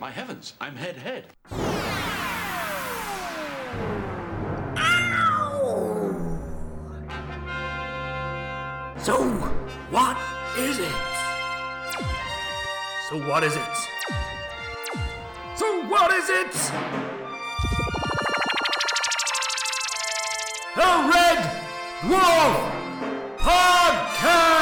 My heavens, I'm head head. So, what is it? So, what is it? So, what is it? The Red Dwarf Podcast!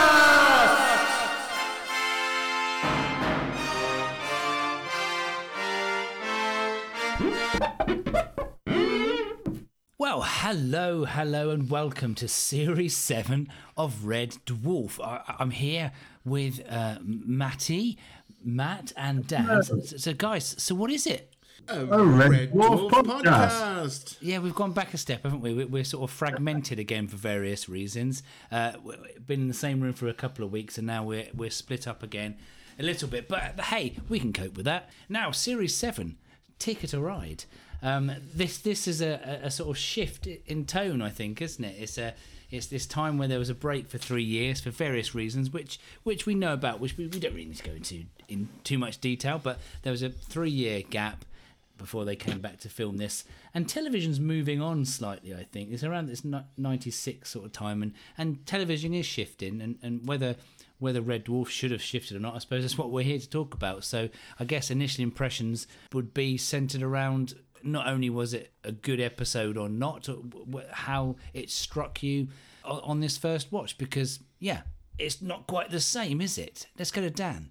Hello, hello, and welcome to Series 7 of Red Dwarf. I, I'm here with uh, Matty, Matt, and Dan. So, so, guys, so what is it? A Red, Dwarf, podcast. Yeah, we've gone back a step, haven't we? We- We're sort of fragmented again for various reasons. Uh, we've been in the same room for a couple of weeks, and now we're we're split up again a little bit. But hey, we can cope with that. Now, Series Seven, Ticket to Ride. Um, this this is a, a, sort of shift in tone, I think, isn't it? It's a it's this time where there was a break for three years for various reasons, which which we know about, which we, we don't really need to go into in too much detail. But there was a three year gap before they came back to film this. And television's moving on slightly, I think. It's around this ni- 96 sort of time, and, and television is shifting, and, and whether whether Red Dwarf should have shifted or not, I suppose that's what we're here to talk about. So I guess initial impressions would be centered around not only was it a good episode or not, or w- w- how it struck you on this first watch, because, yeah, it's not quite the same, is it? Let's go to Dan.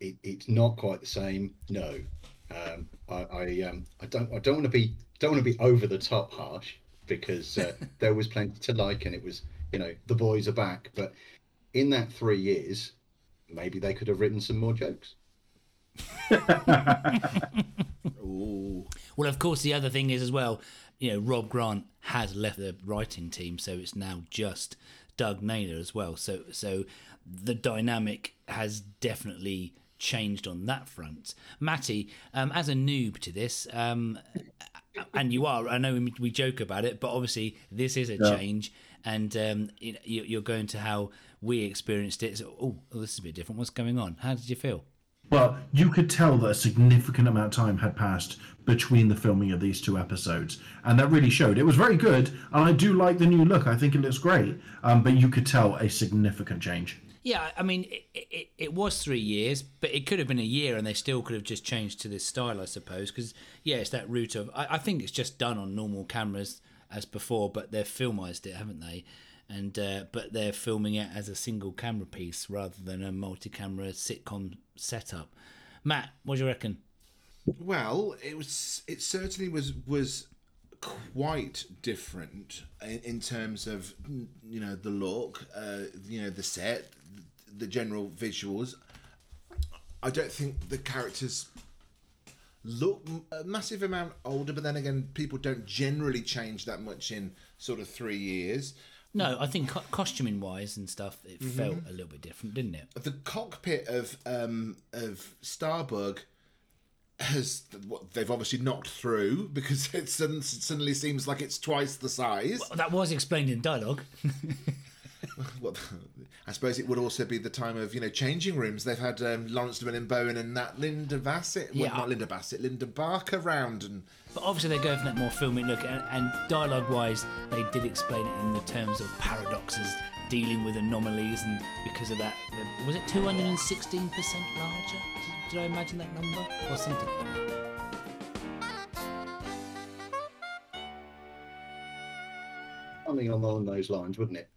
it, it's not quite the same. No, um, I I, um, I don't I don't want to be don't want to be over the top harsh because uh, there was plenty to like and it was you know the boys are back. But in that three years, maybe they could have written some more jokes. Well, of course, the other thing is as well, you know, Rob Grant has left the writing team, so it's now just Doug Naylor as well. So, so the dynamic has definitely changed on that front. Matty, um, as a noob to this, um, and you are, I know we- we joke about it, but obviously this is a change, and um, you you're going to how we experienced it. So, oh, oh, this is a bit different. What's going on? How did you feel? Well, you could tell that a significant amount of time had passed between the filming of these two episodes, and that really showed. It was very good, and I do like the new look. I think it looks great, um, but you could tell a significant change. Yeah, I mean, it, it, it was three years, but it could have been a year, and they still could have just changed to this style, I suppose. Because yeah, it's that route of. I, I think it's just done on normal cameras as before, but they've filmized it, haven't they? And uh, but they're filming it as a single camera piece rather than a multi-camera sitcom setup. Matt, what do you reckon? Well, it was. It certainly was was quite different in, in terms of you know the look, uh, you know the set, the general visuals. I don't think the characters look a massive amount older, but then again, people don't generally change that much in sort of three years. No, I think co- costuming wise and stuff, it felt a little bit different, didn't it? the cockpit of um of Starbug has what they've obviously knocked through because it suddenly seems like it's twice the size. That was explained in dialogue. Well, I suppose it would also be the time of you know changing rooms. They've had um, Laurence Llewelyn-Bowen and that Linda Bassett, well, Yeah. not Linda Bassett, Linda Barker round, and But obviously they're going for that more filmic look, and, and dialogue-wise, they did explain it in the terms of paradoxes, dealing with anomalies, and because of that, was it 216% larger? Did, I imagine that number or something? Something along those lines, wouldn't it?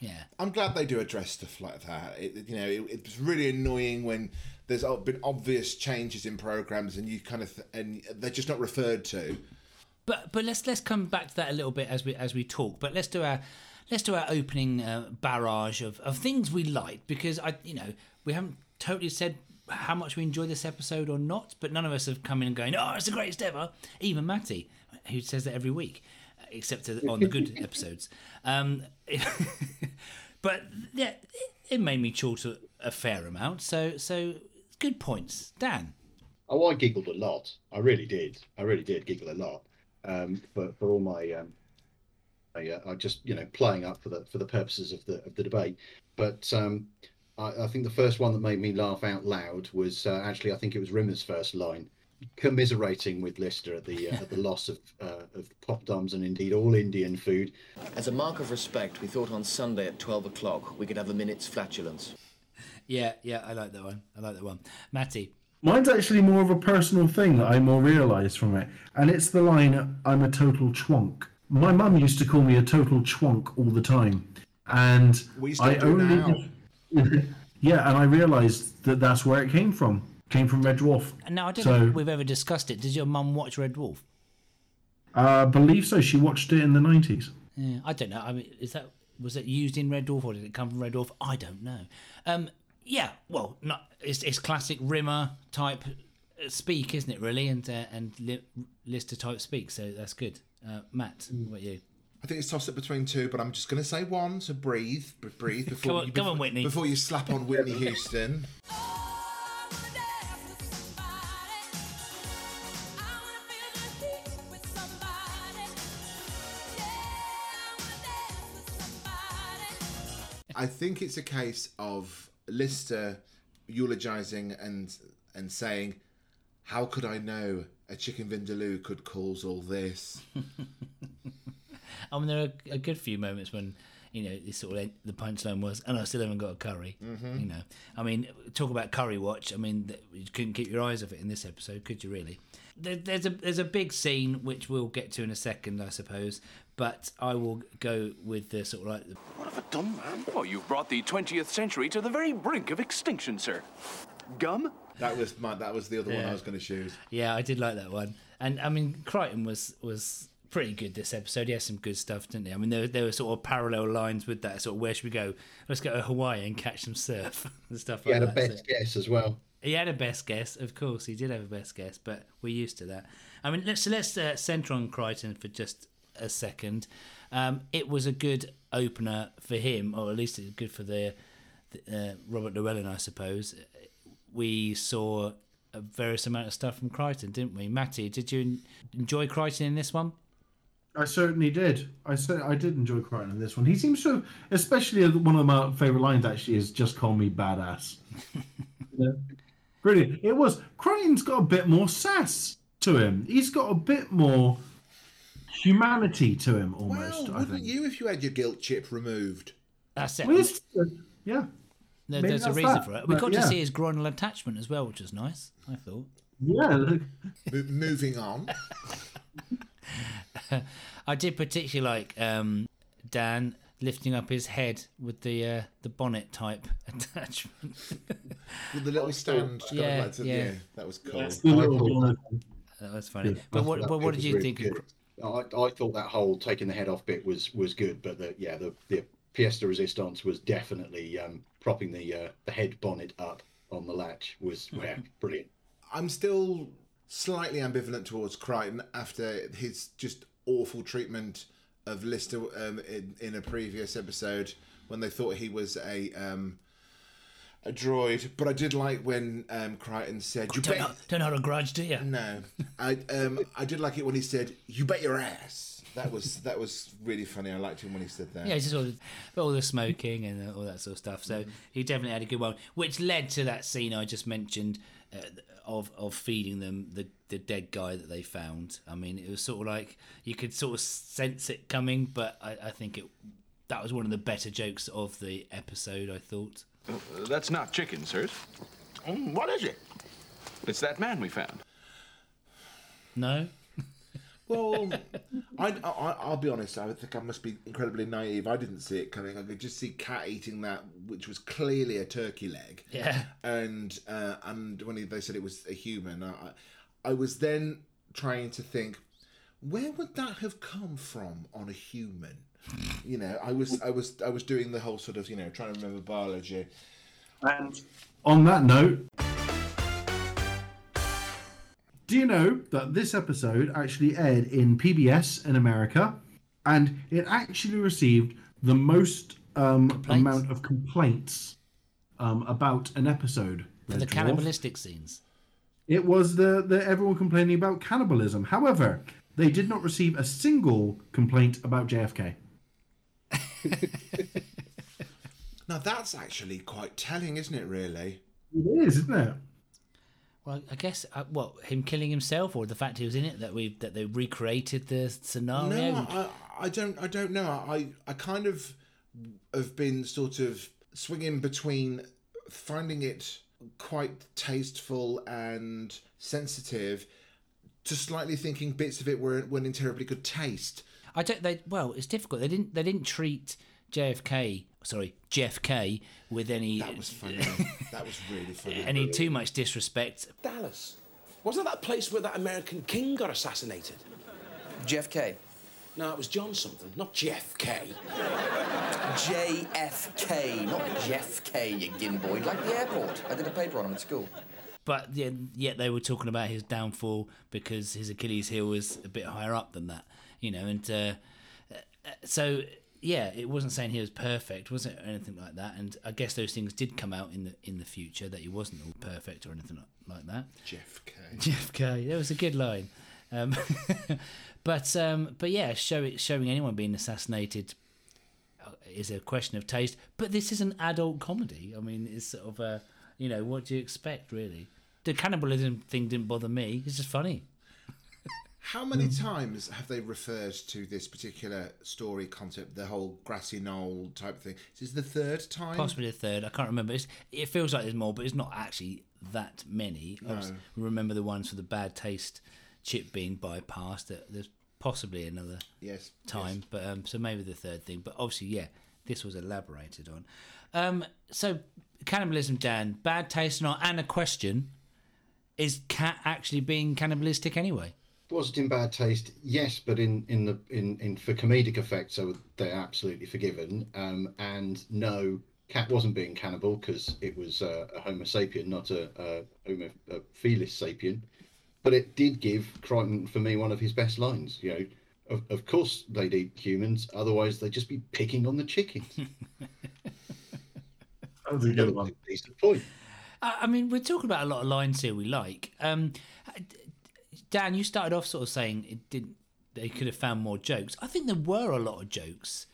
Yeah, I'm glad they do address stuff like that. It, you know, it, it's really annoying when there's been obvious changes in programs and you kind of th- and they're just not referred to. but but let's let's come back to that a little bit as we as we talk. But let's do our let's do our opening uh, barrage of, of things we liked because I you know we haven't totally said how much we enjoy this episode or not, but none of us have come in and going, oh, it's the greatest ever. Even Matty, who says that every week, except on the good episodes. Um, but yeah, it, made me chortle a fair amount. So so good points, Dan. Oh, I giggled a lot. I really did. I really did giggle a lot. Um, for for all my um, I, uh, I just you know playing up for the for the purposes of the of the debate. But um, I, I think the first one that made me laugh out loud was uh, actually I think it was Rimmer's first line commiserating with Lister at the uh, at the loss of uh, of poppadoms and indeed all Indian food. As a mark of respect, we thought on Sunday at 12 o'clock we could have a minute's flatulence. Yeah, yeah, I like that one. I like that one. Matty. Mine's actually more of a personal thing that I more realise from it, and it's the line "I'm a total chwonk." My mum used to call me a total chwonk all the time, and We still I do only yeah, and I realised that that's where it came from. Came from Red Dwarf. No, I don't So- think we've ever discussed it. Did your mum watch Red Dwarf? I believe so. She watched it in the nineties. Yeah, I don't know. I mean, is that was it used in Red Dwarf or did it come from Red Dwarf? I don't know. Um, yeah, well, not it's, it's classic Rimmer type uh, speak, isn't it? Really, and uh, and li- Lister type speak. So that's good. Uh, Matt, what about you? I think it's toss up between two, but I'm just going to say one. So breathe, breathe before Come on- you, come on, Whitney. Before you slap on Whitney Houston. I think it's a case of Lister eulogizing and and saying, "How could I know a chicken vindaloo could cause all this?" I mean, there are a good few moments when you know this sort of the punchline was, and I still haven't got a curry. Mm-hmm. You know, I mean, talk about curry watch. I mean, you couldn't keep your eyes off it in this episode, could you? Really? There, there's a there's a big scene which we'll get to in a second, I suppose. But I will go with the sort of like the What have I done, man? Oh, you've brought the 20th century to the very brink of extinction, sir. Gum? That was my, that was the other one I was going to choose. Yeah, I did like that one. And I mean, Crichton was was pretty good this episode. He had some good stuff, didn't he? I mean, there, there were sort of parallel lines with that. Sort of where should we go? Let's go to Hawaii and catch some surf and stuff He like had a that. best guess as well. He had a best guess, of course. He did have a best guess, but we're used to that. I mean, let's so let's uh, centre on Crichton for just a second. Um, it was a good opener for him, or at least it's good for the, the uh, Robert Llewellyn, I suppose. We saw a various amount of stuff from Crichton, didn't we? Matty, did you enjoy Crichton in this one? I certainly did. I said I did enjoy Crichton in this one. He seems to, especially one of my favorite lines actually is "Just call me badass." yeah. Brilliant. It was Crichton's got a bit more sass to him. He's got a bit more humanity to him, almost. Well, I wouldn't think. you if you had your guilt chip removed? That's it. Well, yeah. There- there's a reason that, for it. We but got yeah. to see his groinal attachment as well, which was nice. I thought. Yeah. look- Mo- moving on. I did particularly like um, Dan lifting up his head with the uh, the bonnet type attachment. With the little stand. kind Yeah, like to- yeah. yeah, that was cool. the little- that was funny. Yeah, but what, but what did you really think? Of. I, I thought that whole taking the head off bit was was good, but the yeah the the pièce de résistance was definitely um, propping the uh, the head bonnet up on the latch was yeah, brilliant. I'm still slightly ambivalent towards Crichton after his just awful treatment of Lister um, in, in a previous episode when they thought he was a um, a droid. But I did like when um, Crichton said, "You don't, bet." know, don't hold a grudge, do you? No, I um I did like it when he said, "You bet your ass." That was that was really funny. I liked him when he said that. Yeah, just all the, all the smoking and all that sort of stuff. So he definitely had a good one, which led to that scene I just mentioned of of feeding them the the dead guy that they found. I mean, it was sort of like you could sort of sense it coming, but I, I think it that was one of the better jokes of the episode. I thought. Uh, that's not chicken, sirs. Mm, what is it? It's that man we found. No, Well, I, I I'll be honest. I think I must be incredibly naive. I didn't see it coming. I could just see Cat eating that, which was clearly a turkey leg. Yeah. And uh, and when he, they said it was a human, I, I was then trying to think, where would that have come from on a human? You know, I was I was I was doing the whole sort of you know trying to remember biology. And on that note, do you know that this episode actually aired in PBS in America, and it actually received the most um, amount of complaints um, about an episode? the Red Dwarf. cannibalistic scenes. It was the, the everyone complaining about cannibalism. However, they did not receive a single complaint about JFK. Now that's actually quite telling, isn't it? Really. It is, isn't it? Well, I guess uh, what him killing himself, or the fact he was in it that we that they recreated the scenario. No, I, I don't. I don't know. I, I kind of have been sort of swinging between finding it quite tasteful and sensitive, to slightly thinking bits of it weren't, weren't in terribly good taste. I don't. They well, it's difficult. They didn't. They didn't treat JFK. Sorry, Jeff K. With any That was funny. that was really funny. any too much disrespect. Dallas. Wasn't that place where that American king got assassinated? JFK. No, it was John something, not Jeff K. JFK, not Jeff K, you gimboid, like the airport. I did a paper on him at school. But yet, yet they were talking about his downfall because his Achilles heel was a bit higher up than that, you know. And uh, uh, so, yeah, it wasn't saying he was perfect, was it, or anything like that. And I guess those things did come out in the in the future that he wasn't all perfect or anything like that. Jeff K. Jeff K. That was a good line. Um, but um, but yeah, show it, showing anyone being assassinated uh, is a question of taste. But this is an adult comedy. I mean, it's sort of a you know what do you expect really? The cannibalism thing didn't bother me. It's just funny. How many times have they referred to this particular story concept, the whole grassy knoll type thing? This Is this the third time? Possibly a third. I can't remember. It's, it feels like there's more, but it's not actually that many. I remember the ones for the bad taste chip being bypassed. There- There's possibly another Yes. time, but um, so maybe the third thing. But obviously, yeah, this was elaborated on. Um, so cannibalism, Dan, bad taste or not, and a question: Is cat actually being cannibalistic anyway? Was it in bad taste? Yes, but in in the in, in for comedic effect, so they're absolutely forgiven. Um, and no, cat wasn't being cannibal because it was uh, a Homo sapien, not a, a Homo a felis sapien. But it did give Crichton for me one of his best lines. You know, of, of course they'd eat humans, otherwise they'd just be picking on the chickens. That was a good one. Decent point. I I mean, we're talking about a lot of lines here we like. Um, Dan, you started off sort of saying it didn't. They could have found more jokes. I think there were a lot of jokes.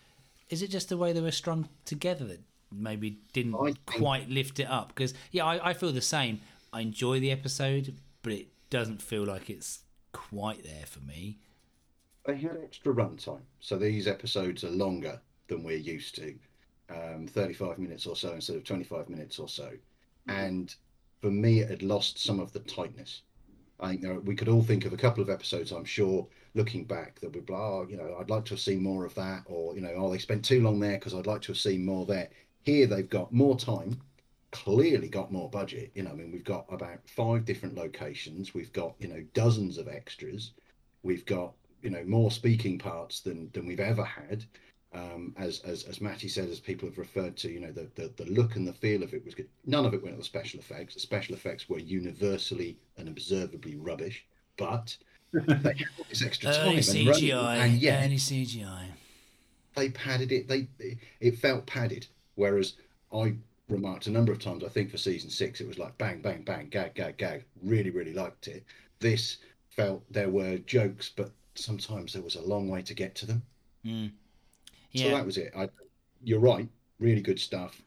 Is it just the way they were strung together that maybe didn't quite lift it up? Because yeah, I, I feel the same. I enjoy the episode, but it doesn't feel like it's quite there for me. they had extra runtime, so these episodes are longer than we're used to, um, 35 minutes or so instead of 25 minutes or so. And for me, it had lost some of the tightness. I think there, we could all think of a couple of episodes, I'm sure, looking back, that would be, oh, you know, I'd like to have seen more of that, or, you know, oh, they spent too long there because I'd like to have seen more there. Here, they've got more time, clearly got more budget. You know, I mean, we've got about five different locations, we've got, you know, dozens of extras, we've got you know more speaking parts than than we've ever had um as as as matty said as people have referred to you know the, the the look and the feel of it was good. None of it went on the special effects. The special effects were universally and observably rubbish but they had all this extra time Early and, CGI, running, and yet early CGI. they padded it they it felt padded whereas i remarked a number of times i think for season six it was like bang bang bang gag gag gag. Really really liked it. This felt there were jokes but sometimes there was a long way to get to them. So Yeah, that was it I, you're right really good stuff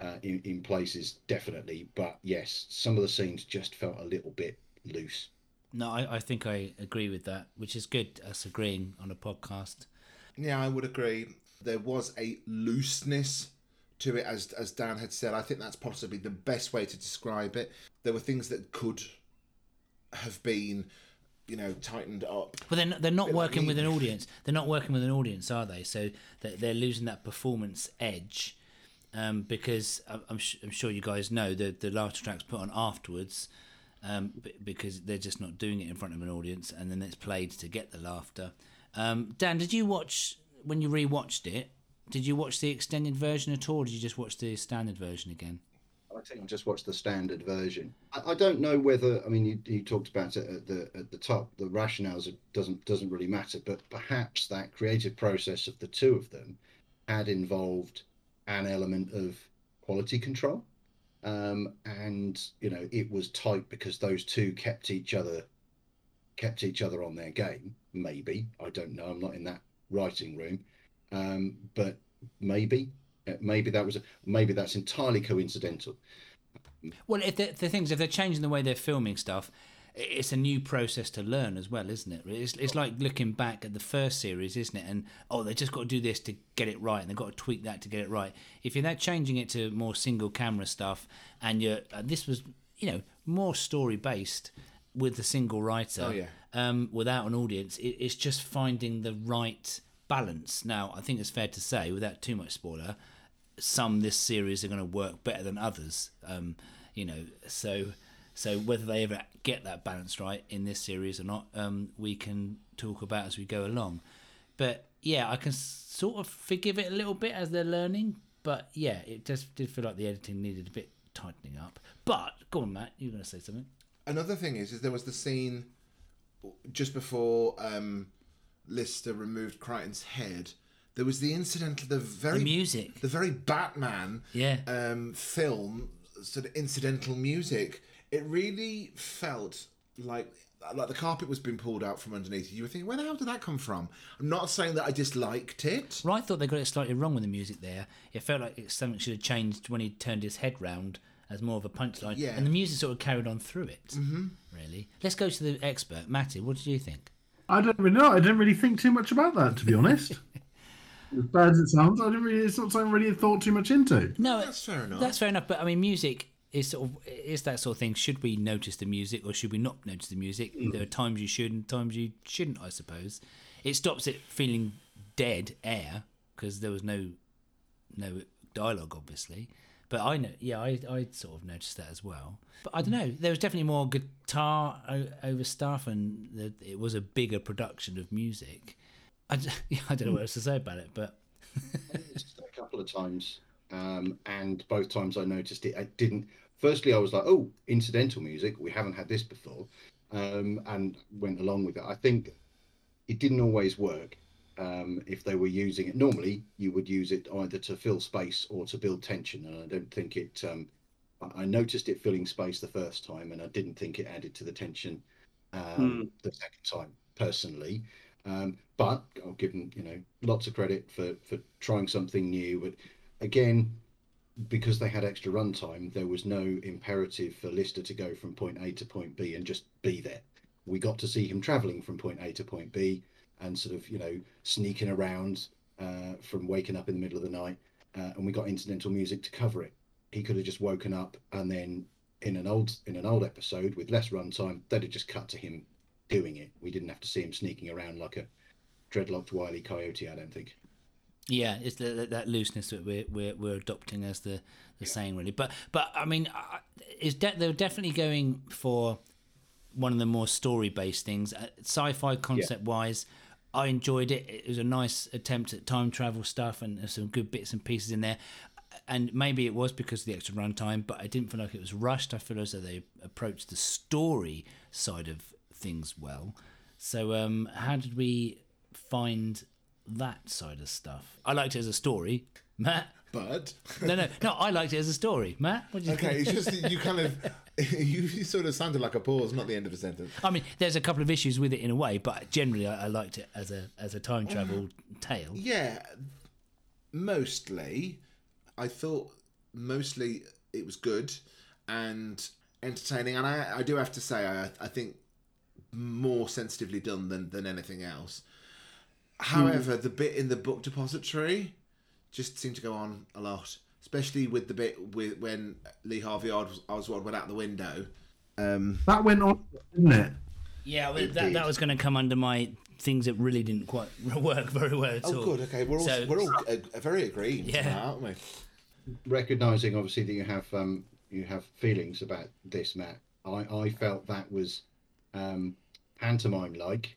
uh, in, in places definitely but yes some of the scenes just felt a little bit loose no, I, I think I agree with that, which is good. Us agreeing on a podcast. Yeah, I would agree. There was a looseness to it, as as Dan had said. I think that's possibly the best way to describe it. There were things that could have been, you know, tightened up. But they're not, they're not Bit like working with an audience. They're not working with an audience, are they? So they're, they're losing that performance edge um, because I'm, I'm, sh- I'm sure you guys know the the laughter tracks put on afterwards um, b- because they're just not doing it in front of an audience, and then it's played to get the laughter. Um, Dan, did you watch when you rewatched it? Did you watch the extended version at all? Or did you just watch the standard version again? I think I just watched the standard version. I, I don't know whether I mean you, you talked about it at the at the top. The rationales doesn't doesn't really matter, but perhaps that creative process of the two of them had involved an element of quality control, um, and you know it was tight because those two kept each other kept each other on their game. Maybe I don't know. I'm not in that writing room, um, but maybe maybe that was maybe that's entirely coincidental Well, if the, the things if they're changing the way they're filming stuff, it's a new process to learn as well, isn't it? It's, it's like looking back at the first series, isn't it? And oh, they just got to do this to get it right, and they've got to tweak that to get it right. If you're now changing it to more single camera stuff, and you're uh, this was you know more story based with the single writer, Oh, yeah. um, without an audience, it, it's just finding the right balance. Now, I think it's fair to say, without too much spoiler, some this series are going to work better than others. Um, you know, so so whether they ever get that balance right in this series or not, um, we can talk about as we go along. But yeah, I can sort of forgive it a little bit as they're learning. But yeah, it just did feel like the editing needed a bit tightening up. But go on, Matt, you're going to say something. Another thing is, is there was the scene just before um, Lister removed Crichton's head. There was the incidental, the very The music. the very Batman Yeah. um, film sort of incidental music. It really felt like like the carpet was being pulled out from underneath you. You were thinking, where the hell did that come from? I'm not saying that I disliked it. Well, I thought they got it slightly wrong with the music there. It felt like it, something should have changed when he turned his head round as more of a punchline. Yeah. And the music sort of carried on through it. Mm-hmm. Really. Let's go to the expert. Matty, what did you think? I don't really know. I didn't really think too much about that, to be honest. as bad as it sounds, I didn't really. It's not something I really thought too much into. No, That's fair enough. That's fair enough. But I mean, music is sort of is that sort of thing. Should we notice the music or should we not notice the music? Mm. There are times you should and times you shouldn't. I suppose it stops it feeling dead air because there was no no dialogue, obviously. But I know, yeah, I, I sort of noticed that as well. But I don't know, there was definitely more guitar over stuff, and the, it was a bigger production of music. I, d- I don't know what else to say about it, but a couple of times, um, and both times I noticed it. I didn't. Firstly, I was like, "Oh, incidental music. We haven't had this before," um, and went along with it. I think it didn't always work. Um, if they were using it, normally you would use it either to fill space or to build tension, and I don't think it. Um, I- I noticed it filling space the first time, and I didn't think it added to the tension um, the second time, personally. Um, but I'll give them, you know, lots of credit for for trying something new. But again, because they had extra runtime, there was no imperative for Lister to go from point A to point B and just be there. We got to see him traveling from point A to point B and sort of, you know, sneaking around uh, from waking up in the middle of the night. Uh, and we got incidental music to cover it. He could have just woken up and then in an old in an old episode with less runtime, they'd have just cut to him doing it. We didn't have to see him sneaking around like a dreadlocked wily coyote. I don't think. Yeah, it's the, that- that looseness that we're, we're we're adopting as the the saying really. But but I mean, is de- they're definitely going for one of the more story based things, uh, sci-fi concept wise. I enjoyed it. It was a nice attempt at time travel stuff, and there's some good bits and pieces in there. And maybe it was because of the extra runtime, but I didn't feel like it was rushed. I feel as though they approached the story side of things well. So, um, how did we find that side of stuff? I liked it as a story, Matt. But No, no, no. I liked it as a story, Matt. What did you okay, think? it's just you kind of you sort of sounded like a pause, not the end of a sentence. I mean, there's a couple of issues with it in a way, but generally, I, I liked it as a as a time travel tale. Yeah, mostly. I thought mostly it was good and entertaining, and I, I do have to say I, I think more sensitively done than than anything else. However, the bit in the book depository just seemed to go on a lot, especially with the bit with when Lee Harvey Oswald went out the window. Um, That went on, didn't it? Yeah, well, that, that was going to come under my things that really didn't quite work very well at all. oh, good. Okay, we're all So- we're all uh, very agreed, Yeah. now, aren't we? recognizing obviously that you have um you have feelings about this matt i i felt that was um pantomime like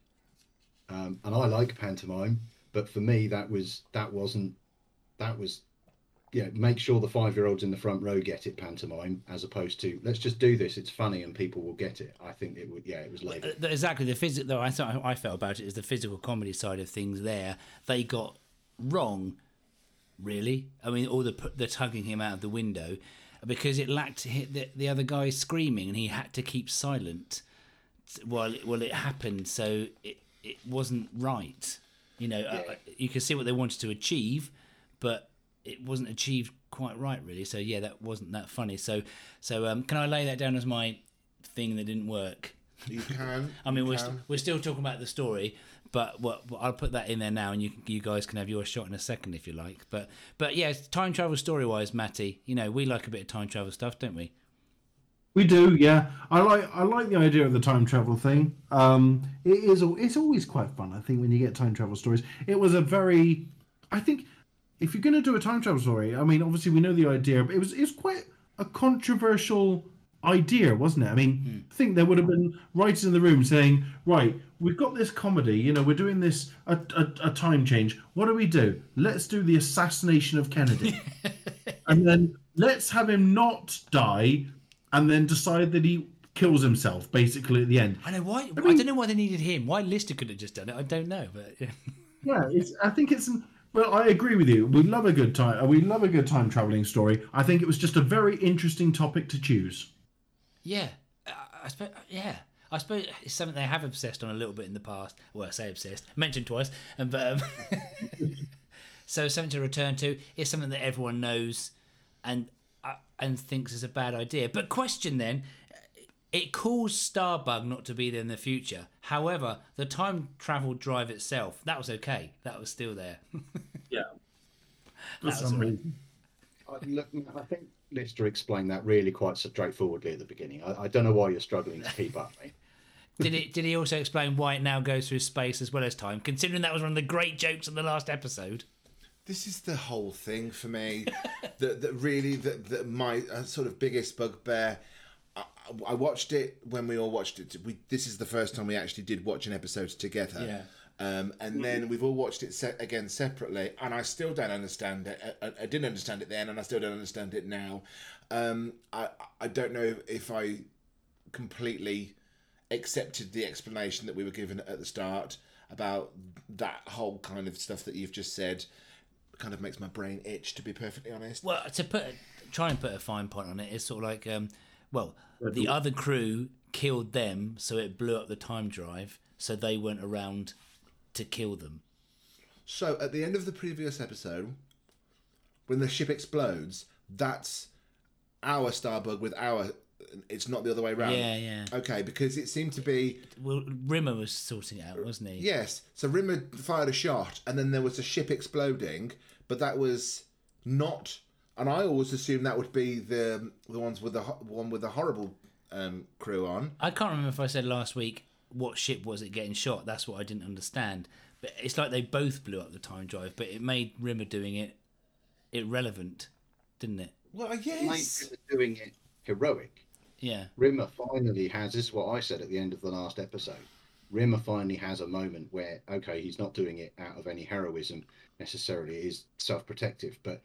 um and i like pantomime but for me that was that wasn't that was yeah make sure the five year olds in the front row get it pantomime as opposed to let's just do this it's funny and people will get it. I think it would yeah it was later Uh, exactly the physical though I thought I felt about it is the physical comedy side of things there. They got wrong really. I mean all the the tugging him out of the window because it lacked the, the other guy screaming and he had to keep silent it, while it happened so it it wasn't right you know I- you can see what they wanted to achieve but it wasn't achieved quite right, really. So yeah, that wasn't that funny. So so um, can I lay that down as my thing that didn't work? You can. I mean, we're, can. st- we're still talking about the story, but what I'll put that in there now, and you you guys can have your shot in a second if you like. But but yeah, time travel story wise, Matty, you know we like a bit of time travel stuff, don't we? We do, yeah. I like I like the idea of the time travel thing. Um, it is it's always quite fun. I think when you get time travel stories, it was a very. I think if you're going to do a time travel story, I mean, obviously we know the idea, but it was it was quite a controversial idea, wasn't it? I mean, I think there would have been writers in the room saying, right, we've got this comedy, you know, we're doing this a, a, a time change. What do we do? Let's do the assassination of Kennedy, and then let's have him not die, and then decide that he kills himself basically at the end. I know why. I, mean- don't know why they needed him. Why Lister could have just done it. I don't know, but yeah. Yeah, it's. I think it's. Well, I agree with you. We love a good time. We love a good time traveling story. I think it was just a very interesting topic to choose. Yeah, I, I suppose. Yeah, I suppose it's something they have obsessed on a little bit in the past. Well, I say obsessed, mentioned twice, and but um, so something to return to is something that everyone knows, and and thinks is a bad idea. But question then. It caused Starbug not to be there in the future. However, the time travel drive itself, that was okay. That was still there. Yeah. For some reason. I, look, I think Lister explained that really quite straightforwardly at the beginning. I, I don't know why you're struggling to keep up, mate. Did it? Did he also explain why it now goes through space as well as time? Considering that was one of the great jokes in the last episode. This is the whole thing for me. that that really that that my uh, sort of biggest bugbear. I, I watched it when we all watched it. We this is the first time we actually did watch an episode together. Yeah. Um, and then we've all watched it se- again separately, and I still don't understand it. I, I didn't understand it then, and I still don't understand it now. Um, I I don't know if I completely accepted the explanation that we were given at the start about that whole kind of stuff that you've just said. Kind of makes my brain itch, to be perfectly honest. Well, to put try and put a fine point on it, it's sort of like, um, well, the other crew killed them, so it blew up the time drive, so they weren't around to kill them. So at the end of the previous episode, when the ship explodes, that's our Starbug with our. It's not the other way around. Yeah, yeah. Okay, because it seemed to be Well, Rimmer was sorting it out, wasn't he? yes. So Rimmer fired a shot, and then there was a ship exploding, but that was not. And I always assumed that would be the the ones with the one with the horrible um, crew on. I can't remember if I said last week what ship was it getting shot. That's what I didn't understand. But it's like they both blew up the time drive, but it made Rimmer doing it irrelevant, didn't it? Well, Mate, yes. Rimmer doing it heroic. Yeah. Rimmer finally has this is what I said at the end of the last episode. Rimmer finally has a moment where okay, he's not doing it out of any heroism necessarily, it is self protective, but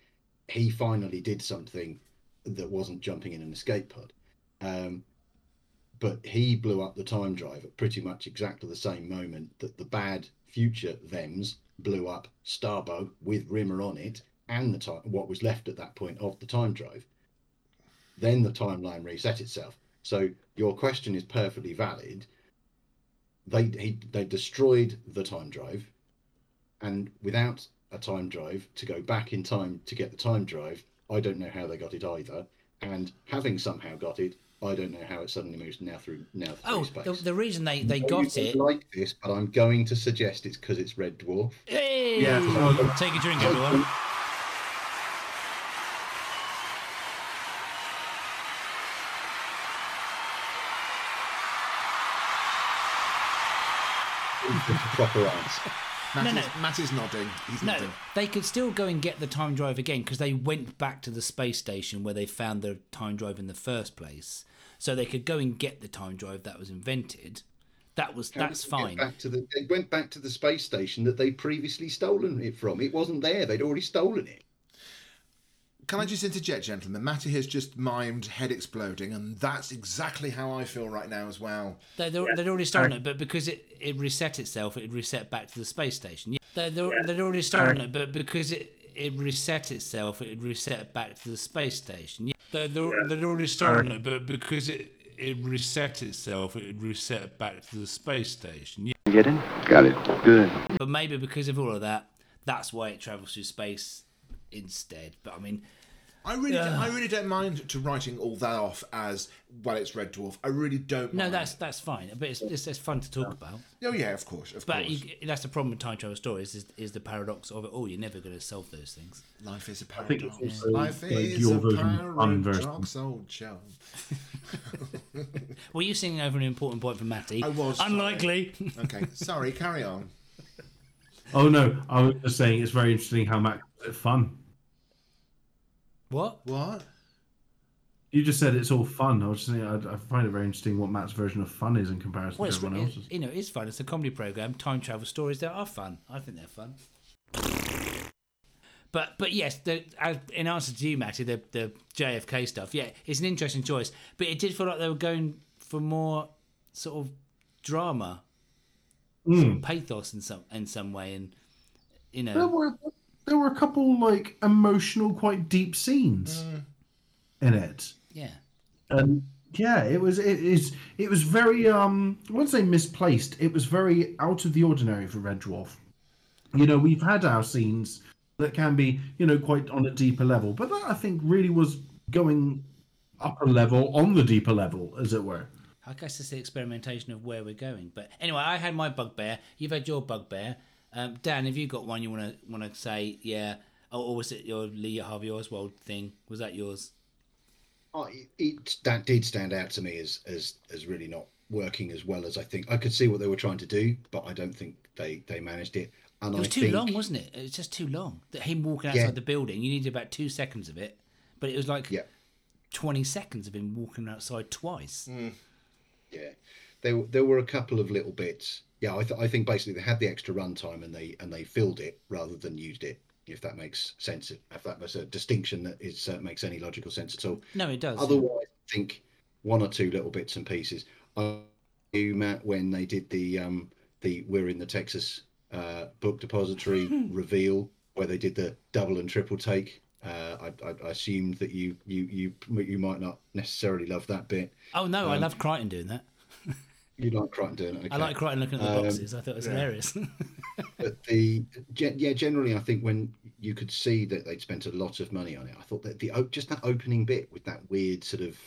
he finally did something that wasn't jumping in an escape pod. Um, but he blew up the time drive at pretty much exactly the same moment that the bad future thems blew up Starbug with Rimmer on it and the time what was left at that point of the time drive then the timeline reset itself. So your question is perfectly valid. They he, they destroyed the time drive, and without a time drive to go back in time to get the time drive, I don't know how they got it either. And having somehow got it, I don't know how it suddenly moves now through now through Oh, space. the, the reason they, they I got it. like this, but I'm going to suggest it's because it's Red Dwarf. Hey! Yeah. Take a drink, everyone. It's a proper answer. Matt, No, is, no. Matt is nodding. He's No, nodding. they could still go and get the time drive again because they went back to the space station where they found the time drive in the first place. So they could go and get the time drive that was invented. That was How that's did they get fine. Back to the, they went back to the space station that they'd previously stolen it from. It wasn't there. They'd already stolen it. Can I just interject, gentlemen? The Matty has just mimed head exploding, and that's exactly how I feel right now as well. They, they'd, they'd already stolen it, but because it, it reset itself, it reset back to the space station. Yeah, they, they'd, they'd already stolen it, but because it, it reset itself, it would reset back to the space station. Yeah, they, they'd, they'd already stolen it, but because it, it reset itself, it would reset back to the space station. Yeah. Get it? Got it. Good. But maybe because of all of that, that's why it travels through space instead. But I mean, I really, don't, I really don't mind to writing all that off as well. It's Red Dwarf. I really don't. No, mind. that's that's fine, but it's it's, it's fun to talk about. Oh yeah, of course, of But course. you, that's the problem with time travel stories is, is the paradox of it all. You're never going to solve those things. Life is a I think paradox. it's also Life like is your a version of version. paradox, old chum. Well, you singing over an important point for Matty. I was, sorry. unlikely. Okay, sorry. Carry on. Oh no, I was just saying it's very interesting how Matt calls it fun. What? What? You just said it's all fun. I was just saying I, I find it very interesting what Matt's version of fun is in comparison Well, to it's, everyone it, else's. you know, it's fun. It's a comedy program. Time travel stories that are fun. I think they're fun. But but yes, the, as, in answer to you, Matty, the the JFK stuff, yeah, it's an interesting choice. But it did feel like they were going for more sort of drama, sort of hmm. pathos in some in some way, and you There know, were there were a couple like emotional, quite deep scenes in it. yeah. and yeah, it was it is it was very um I wouldn't say misplaced. It was very out of the ordinary for Red Dwarf. You know, we've had our scenes that can be you know quite on a deeper level, but that I think really was going up a level on the deeper level, as it were. I guess it's the experimentation of where we're going. But anyway, I had my bugbear. You've had your bugbear. Um, Dan, have you got one you want to want to say? Yeah, or, or was it your Lee Harvey Oswald thing? Was that yours? I, it that did stand out to me as as as really not working as well as I think I could see what they were trying to do, but I don't think they they managed it. And It was I too think, long, wasn't it? It was just too long. That him walking outside Yeah. the building, you needed about two seconds of it, but it was like Yeah. twenty seconds of him walking outside twice. Yeah, there there were a couple of little bits. Yeah, I, th- I think basically they had the extra runtime and they and they filled it rather than used it. If that makes sense, if that was a distinction that is uh, makes any logical sense at all. No, it does. Otherwise, I think one or two little bits and pieces. I knew Matt when they did the um the we're in the Texas uh, book depository reveal where they did the double and triple take. Uh, I, I, I assumed that you you you you might not necessarily love that bit. oh no, um, I love Crichton doing that. You like Crichton doing it. I like Crichton looking at the Um, boxes. I thought it was hilarious. but the yeah generally i think when you could see that they'd spent a lot of money on it i thought that the just that opening bit with that weird sort of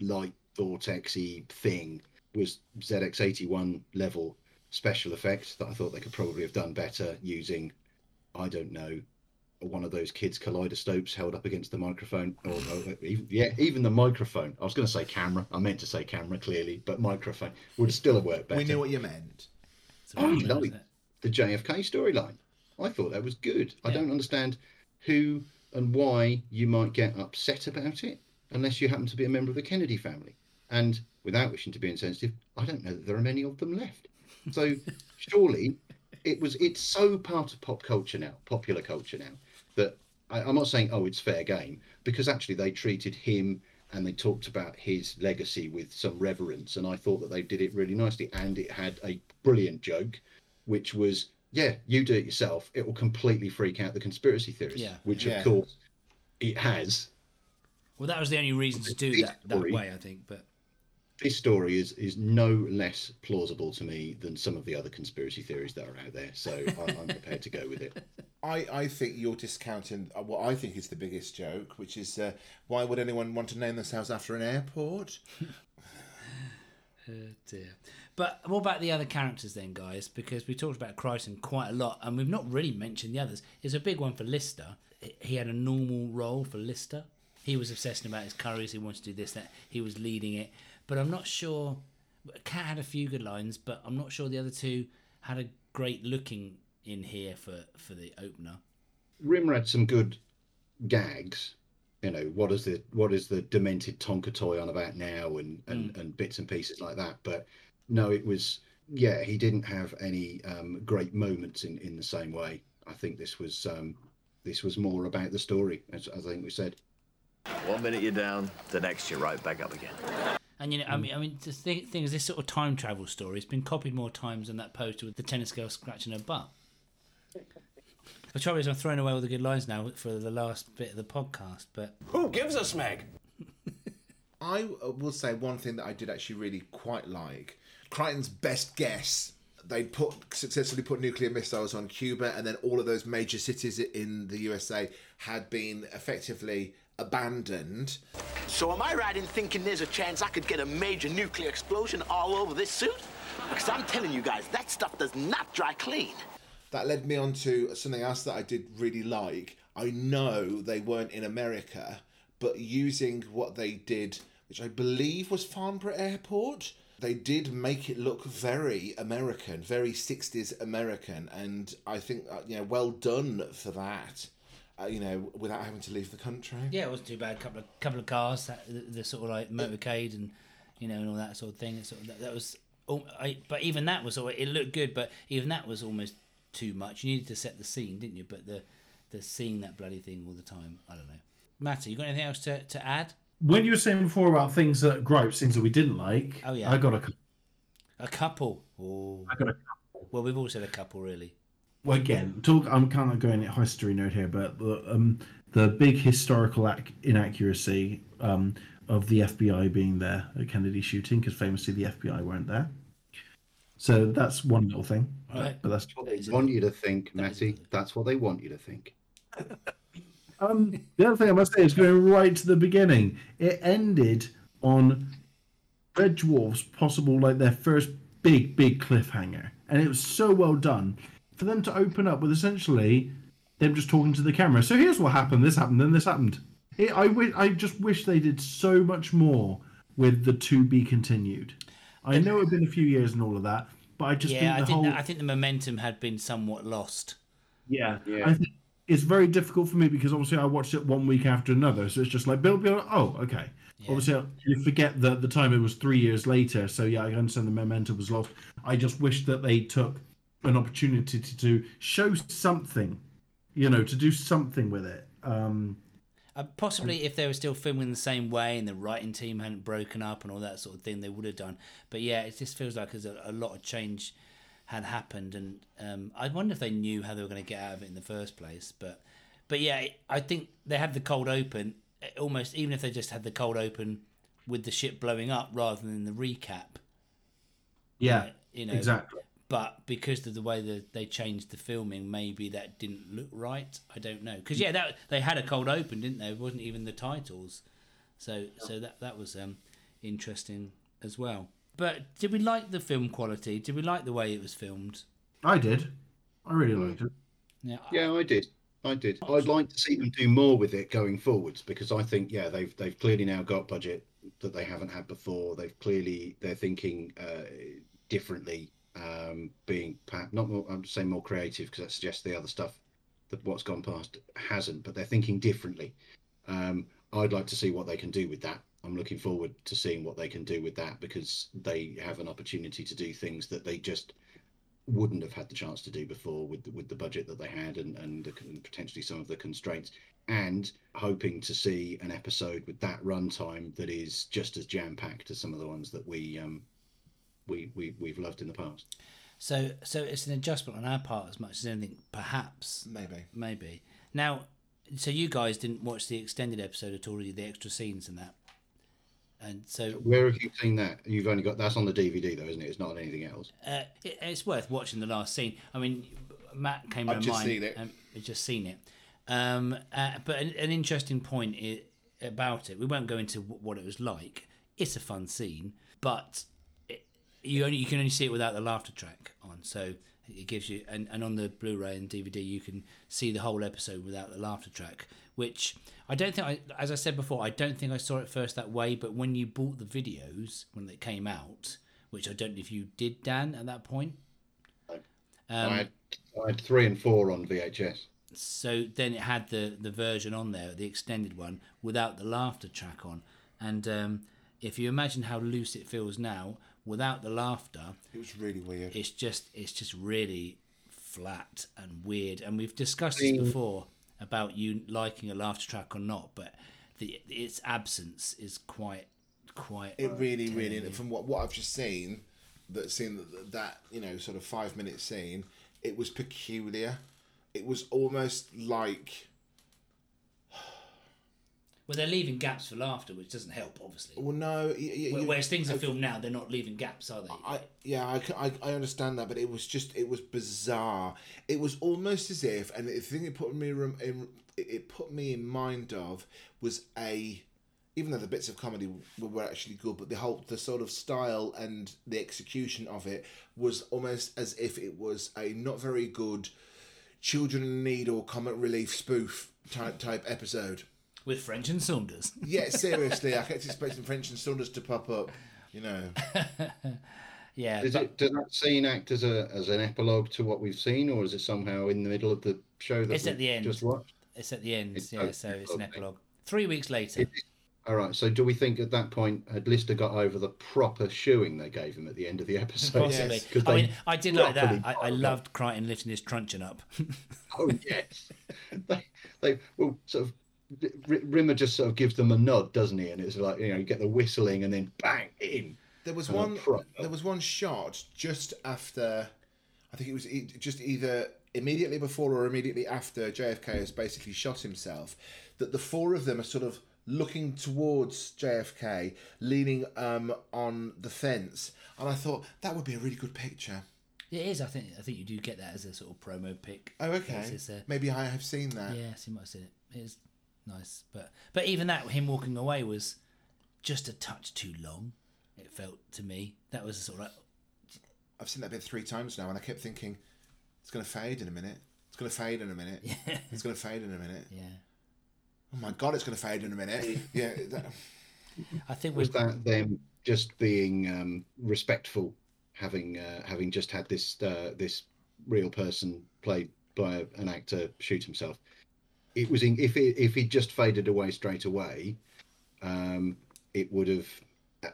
light vortexy thing was zx81 level special effect that i thought they could probably have done better using i don't know one of those kids kaleidoscopes held up against the microphone or, or even, yeah even the microphone i was going to say camera i meant to say camera clearly but microphone would still have worked better We knew what you meant. I amazing, oh, it? the JFK storyline. I thought that was good. I don't understand who and why you might get upset about it unless you happen to be a member of the Kennedy family. And without wishing to be insensitive, I don't know that there are many of them left. So surely it was it's so part of pop culture now, popular culture now, that I, I'm not saying oh it's fair game because actually they treated him and they talked about his legacy with some reverence and I thought that they did it really nicely and it had a brilliant joke which was yeah you do it yourself it will completely freak out the conspiracy theorists Yeah. which Yeah. of course it has Well, that was the only reason to do that that way, I think. But this story is is no less plausible to me than some of the other conspiracy theories that are out there so I, i'm prepared to go with it I, I think you're discounting uh, what I think is the biggest joke, which is uh, why would anyone want to name themselves after an airport? Oh dear. But what about the other characters then, guys? Because we talked about Crichton quite a lot, and we've not really mentioned the others. It's a big one for Lister. He had a normal role for Lister. He was obsessing about his curries. He wanted to do this, that. He was leading it. But I'm not sure. Cat had a few good lines, but I'm not sure the other two had a great looking in here for for the opener. rim had some good gags you know what is the what is the demented tonka toy on about now and and, and bits and pieces like that but no it was yeah he didn't have any um great moments in in the same way i think this was um this was more about the story as, as i think we said One minute you're down, the next you're right back up again. And you know, I mean, I mean, the thing, thing is, this sort of time travel story has been copied more times than that poster with the tennis girl scratching her butt. The trouble is, I'm throwing away all the good lines now for the last bit of the podcast. But Who gives a smeg? I uh, will say one thing that I did actually really quite like. Crichton's best guess. They put successfully put nuclear missiles on Cuba, and then all of those major cities in the USA had been effectively abandoned. So am I right in thinking there's a chance I could get a major nuclear explosion all over this suit? Because I'm telling you guys, that stuff does not dry clean. That led me on to something else that I did really like. I know they weren't in America, but using what they did, which I believe was Farnborough Airport, they did make it look very American, very 60s American, and I think, uh, you know, well done for that. Uh, you know, without having to leave the country. Yeah, it wasn't too bad. couple of couple of cars, that, the, the sort of like motorcade and you know and all that sort of thing. Sort of, that, that was, all, I, but even that was, all. it looked good, but even that was almost too much. You needed to set the scene, didn't you? But the the seeing that bloody thing all the time, I don't know. Matty, you got anything else to, to add? When you were saying before about things that gripes, things that we didn't like, Oh, yeah. I got a, cou- A couple. Oh, I got a couple. well, we've all said a couple, really. Well, again, talk. I'm kind of going history note here, but the um, the big historical ac- inaccuracy um, of the FBI being there at Kennedy shooting, because famously the FBI weren't there. So that's one little thing, Right. but that's What they want you to think, Matty. That's what they want you to think. Um, the other thing I must say is going right to the beginning. It ended on Red Dwarf's possible, like their first big, big cliffhanger, and it was so well done for them to open up with essentially them just talking to the camera. So here's what happened. This happened. Then this happened. It, I I just wish they did so much more with the to be continued. I know it's been a few years and all of that, but I just Yeah, I think the think whole that, I think the momentum had been somewhat lost. yeah, Yeah. I think it's very difficult for me because obviously I watched it one week after another, so it's just like Bill, Bill. Oh, okay. Obviously, you forget that the time it was three years later. So yeah, I understand the momentum was lost. I just wish that they took an opportunity to, to show something, you know, to do something with it. Um, Uh, possibly if they were still filming the same way and the writing team hadn't broken up and all that sort of thing, they would have done. But yeah, it just feels like there's a, a lot of change had happened, and um, I wonder if they knew how they were going to get out of it in the first place. But but yeah, I think they had the cold open. eh, Almost even if they just had the cold open with the ship blowing up rather than the recap, yeah, you know, exactly. but because of the way that they changed the filming, maybe that didn't look right. I don't know. Because yeah, that they had a cold open, didn't they? It wasn't even the titles, so so that that was um interesting as well. But did we like the film quality? Did we like the way it was filmed? I did. I really liked it. Yeah, Yeah, I did. I did. I'd like to see them do more with it going forwards because I think, yeah, they've they've clearly now got budget that they haven't had before. They've clearly they're thinking uh, differently, um, being perhaps not more. I'm saying more creative because that suggests the other stuff that what's gone past hasn't. But they're thinking differently. Um, I'd like to see what they can do with that. I'm looking forward to seeing what they can do with that because they have an opportunity to do things that they just wouldn't have had the chance to do before with the, with the budget that they had and and the, con- potentially some of the constraints and hoping to see an episode with that runtime that is just as jam packed as some of the ones that we um we, we we've loved in the past. So so it's an adjustment on our part as much as anything, perhaps. Maybe. Maybe. Now, so you guys didn't watch the extended episode at all, the extra scenes and that. And so Where have you seen that? You've only got that's on the DVD though, isn't it? It's not on anything else. uh, it, it's worth watching the last scene. I mean, Matt came I've to just mind. seen it. And we've just seen it. Um, uh, but an, an interesting point i about it. We won't go into wh- what it was like. It's a fun scene, but it, you only you can only see it without the laughter track on. So it gives you and, and on the Blu-ray and DVD you can see the whole episode without the laughter track, which I don't think I as I said before, I don't think I saw it first that way, but when you bought the videos when they came out, which I don't know if you did Dan at that point. Um, I had I had three and four on VHS. so then it had the the version on there, the extended one, without the laughter track on. And um, if you imagine how loose it feels now, without the laughter, It was really weird. it's just it's just really flat and weird. And we've discussed this before about you liking a laughter track or not, but the its absence is quite quite. It really, really, from what, what I've just seen, that scene that, that you know sort of five minute scene, it was peculiar. It was almost like Well, they're leaving gaps for laughter, which doesn't help, obviously. Well, no. y- y- Where- Whereas things are filmed now, they're not leaving gaps, are they? I yeah, I I understand that, but it was just it was bizarre. It was almost as if, and the thing it put me in, it put me in mind of was a, even though the bits of comedy were, were actually good, but the whole the sort of style and the execution of it was almost as if it was a not very good children in need or comic relief spoof type type episode. With French and Saunders. Yeah, seriously, I kept expecting French and Saunders to pop up. You know. Yeah, Does but it does that scene act as a as an epilogue to what we've seen, or is it somehow in the middle of the show that It's at the end. just watched? it's at the end, It's- yeah, oh, so it's an epilogue. Three weeks later. It- All right. So do we think at that point had Lister got over the proper shoeing they gave him at the end of the episode? Possibly. Yes, 'cause I they mean, I did like that. I, I loved Kryten lifting his truncheon up. Oh yes. they they well sort of R- Rimmer just sort of gives them a nod, doesn't he? And it's like you know you get the whistling and then bang in. There was one. There was one shot just after. I think it was e- just either immediately before or immediately after JFK has basically shot himself. That the four of them are sort of looking towards JFK, leaning um, on the fence, and I thought that would be a really good picture. it is. I think. I think you do get that as a sort of promo pic. Oh, okay. It's just, uh, Maybe I have seen that. Yes, you might have seen it. It is nice, but but even that, him walking away was just a touch too long. It felt to me that was sort of like, I've seen that bit three times now, and I kept thinking, it's going to fade in a minute. It's going to fade in a minute. It's going to fade in a minute. yeah. Oh my god, it's going to fade in a minute. Yeah. That, I think Was we've that them just being um, respectful, having uh, having just had this uh, this real person played by an actor shoot himself? It was in, if it if he just faded away straight away, um, it would have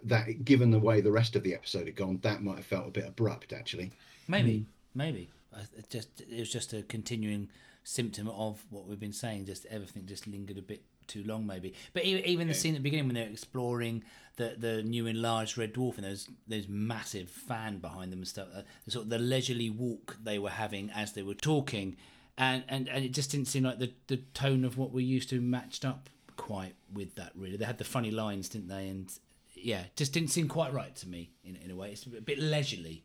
that given the way the rest of the episode had gone, that might have felt a bit abrupt actually. maybe maybe it just it was just a continuing symptom of what we've been saying. Just everything just lingered a bit too long, maybe. But even, even the scene at the beginning when they're exploring the the new enlarged red dwarf and those those massive fan behind them and stuff, uh, the sort of the leisurely walk they were having as they were talking, and and, and it just didn't seem like the the tone of what we're used to matched up quite with that. Really, they had the funny lines, didn't they? And yeah, just didn't seem quite right to me in in a way. It's a bit leisurely,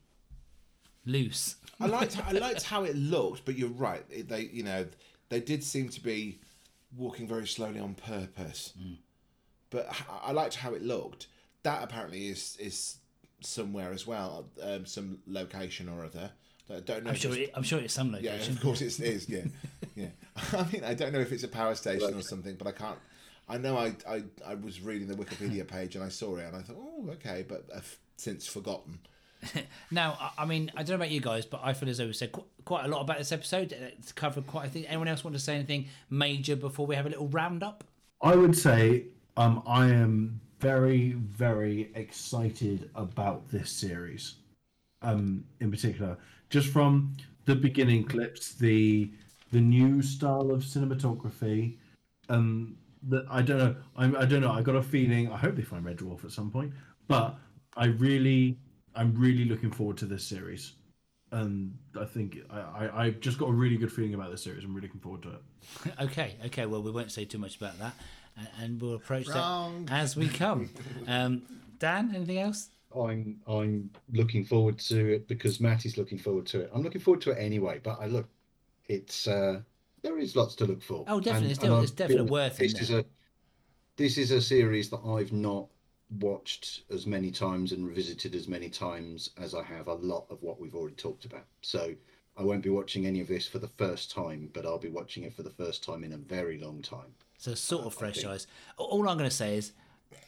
loose. I liked I liked how it looked, but you're right. It, they you know they did seem to be walking very slowly on purpose. But I liked how it looked. That apparently is is somewhere as well, um, some location or other. I don't know. I'm sure. it's- It, I'm sure it's some yeah, of course it is. Yeah, yeah. I mean, I don't know if it's a power station or something, but I can't. I know I, I, I was reading the Wikipedia page and I saw it and I thought, oh, okay, but I've since forgotten. Now, I- I mean, I don't know about you guys, but I feel as though we said qu- quite a lot about this episode. It's covered quite. I think. Anyone else want to say anything major before we have a little roundup? I would say um, I am very, very excited about this series. Um, in particular, just from the beginning clips, the the new style of cinematography, um, that I don't know. I'm, I don't know. I got a feeling. I hope they find Red Dwarf at some point, but I really, I'm really looking forward to this series. And I think I, I, I've just got a really good feeling about this series. I'm really looking forward to it. okay, okay. Well, we won't say too much about that, and, and we'll approach Wrong. that as we come. Um, Dan, anything else? I'm I'm looking forward to it because Matt is looking forward to it. I'm looking forward to it anyway. But I look, it's uh, there is lots to look for. Oh, definitely. It's And- definitely- it's definitely worth it. This is a this is a series that I've not watched as many times and revisited as many times as I have a lot of what we've already talked about. So I won't be watching any of this for the first time, but I'll be watching it for the first time in a very long time. So sort of fresh eyes. All I'm going to say is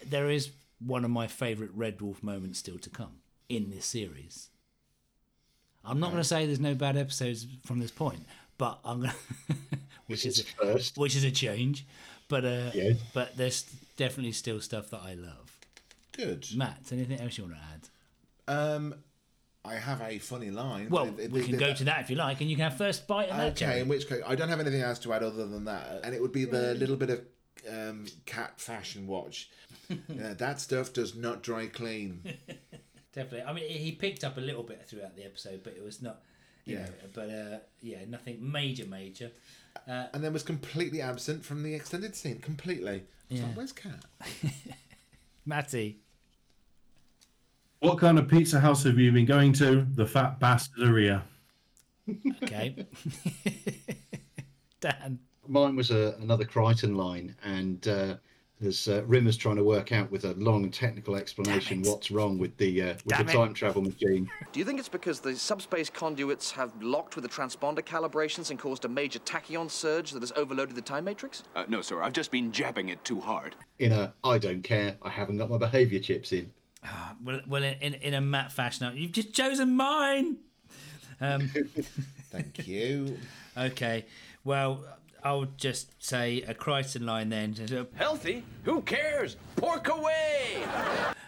there is one of my favourite Red Dwarf moments still to come in this series. I'm not going to say there's no bad episodes from this point, but I'm going to, which is first. which is a change, but uh, but there's definitely still stuff that I love. Good. Matt, anything else you want to add? Um, I have a funny line. Well, The- we the- can the- go to that if you like, and you can have first bite of. Okay, Jerry. in which case, I don't have anything else to add other than that, and it would be the little bit of um, cat fashion watch. yeah, that stuff does not dry clean. Definitely. I mean, he picked up a little bit throughout the episode, but it was not. you Yeah. know, but uh, yeah, nothing major, major. and then was completely absent from the extended scene. Completely. I was Yeah. like, Where's Cat? Matty, What kind of pizza house have you been going to? The Fat Bastarderia. okay. Dan, Mine was a, another Kryten line, and uh, there's uh, Rimmer's trying to work out with a long technical explanation what's wrong with the uh, with Damn the it. time travel machine. Do you think it's because the subspace conduits have locked with the transponder calibrations and caused a major tachyon surge that has overloaded the time matrix? Uh, no, sir, I've just been jabbing it too hard. In a I don't care, I haven't got my behaviour chips in. well, well, in, in a Matt fashion, you've just chosen mine. Thank you. Okay, well, I'll just say a Kryten line then. Healthy? Who cares? Pork away!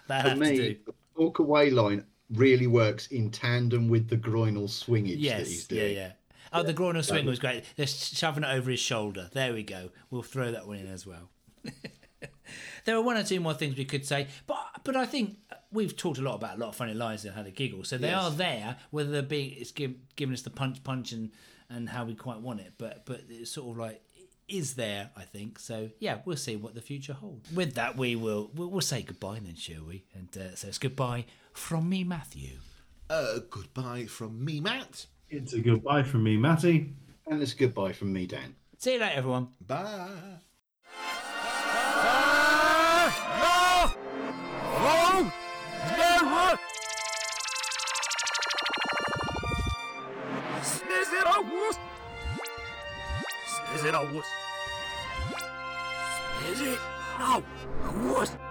That For has to do. me, the walk away line really works in tandem with the groinal swingage that he's Yes, yeah, yeah. Oh, the groinal swing was great. They're shoving it over his shoulder. There we go. We'll throw that one in as well. there are one or two more things we could say, but but I think we've talked a lot about a lot of funny lines and had a giggle, so they Yes. are there. Whether they're being it's give, giving us the punch, punch, and and how we quite want it, but but it's sort of like is there. I think so. Yeah, we'll see what the future holds. With that, we will we'll, we'll say goodbye then, shall we? And uh, so it's goodbye from me, Matthew. Uh, goodbye from me, Matt. It's a goodbye from me, Matty. And it's goodbye from me, Dan. See you later, everyone. Bye. Is it a wuss? Is it a wuss?